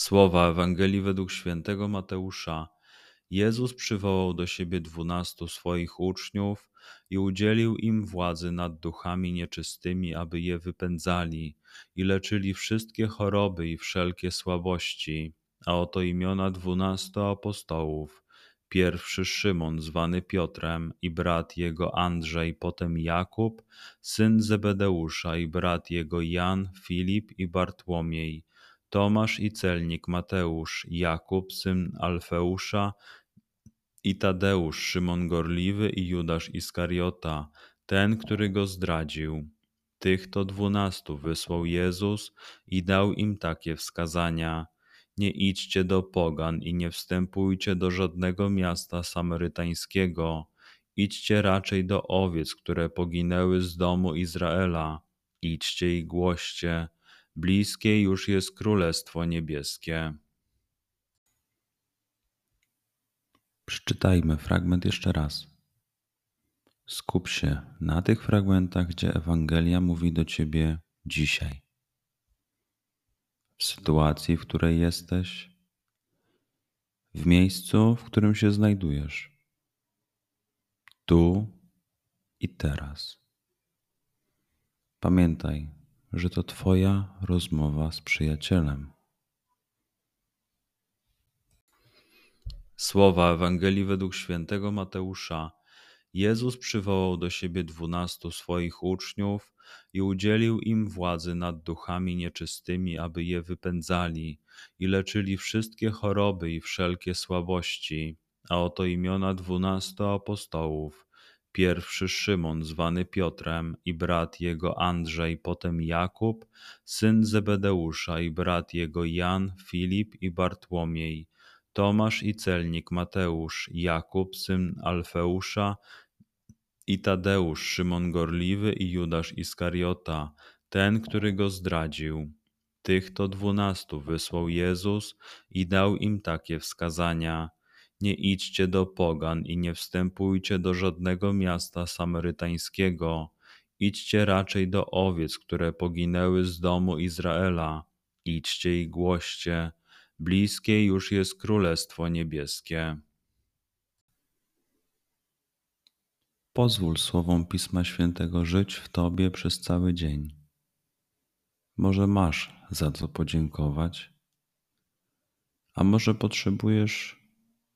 Słowa Ewangelii według świętego Mateusza. Jezus przywołał do siebie dwunastu swoich uczniów i udzielił im władzy nad duchami nieczystymi, aby je wypędzali i leczyli wszystkie choroby i wszelkie słabości. A oto imiona dwunastu apostołów. Pierwszy Szymon, zwany Piotrem, i brat jego Andrzej, potem Jakub, syn Zebedeusza, i brat jego Jan, Filip i Bartłomiej, Tomasz i celnik Mateusz, Jakub, syn Alfeusza, i Tadeusz, Szymon Gorliwy i Judasz Iskariota, ten, który go zdradził. Tych to dwunastu wysłał Jezus i dał im takie wskazania. Nie idźcie do pogan i nie wstępujcie do żadnego miasta samarytańskiego. Idźcie raczej do owiec, które poginęły z domu Izraela. Idźcie i głoście. Bliskie już jest Królestwo Niebieskie. Przeczytajmy fragment jeszcze raz. Skup się na tych fragmentach, gdzie Ewangelia mówi do ciebie dzisiaj. W sytuacji, w której jesteś, w miejscu, w którym się znajdujesz, tu i teraz. Pamiętaj, że to Twoja rozmowa z przyjacielem. Słowa Ewangelii według świętego Mateusza. Jezus przywołał do siebie dwunastu swoich uczniów i udzielił im władzy nad duchami nieczystymi, aby je wypędzali i leczyli wszystkie choroby i wszelkie słabości. A oto imiona dwunastu apostołów. Pierwszy Szymon, zwany Piotrem, i brat jego Andrzej, potem Jakub, syn Zebedeusza, i brat jego Jan, Filip i Bartłomiej Tomasz i celnik Mateusz, Jakub syn Alfeusza i Tadeusz, Szymon Gorliwy i Judasz Iskariota, ten, który go zdradził. Tych to dwunastu wysłał Jezus i dał im takie wskazania. Nie idźcie do pogan i nie wstępujcie do żadnego miasta samarytańskiego. Idźcie raczej do owiec, które poginęły z domu Izraela. Idźcie i głoście bliskie już jest Królestwo Niebieskie. Pozwól słowom Pisma Świętego żyć w Tobie przez cały dzień. Może masz za co podziękować, a może potrzebujesz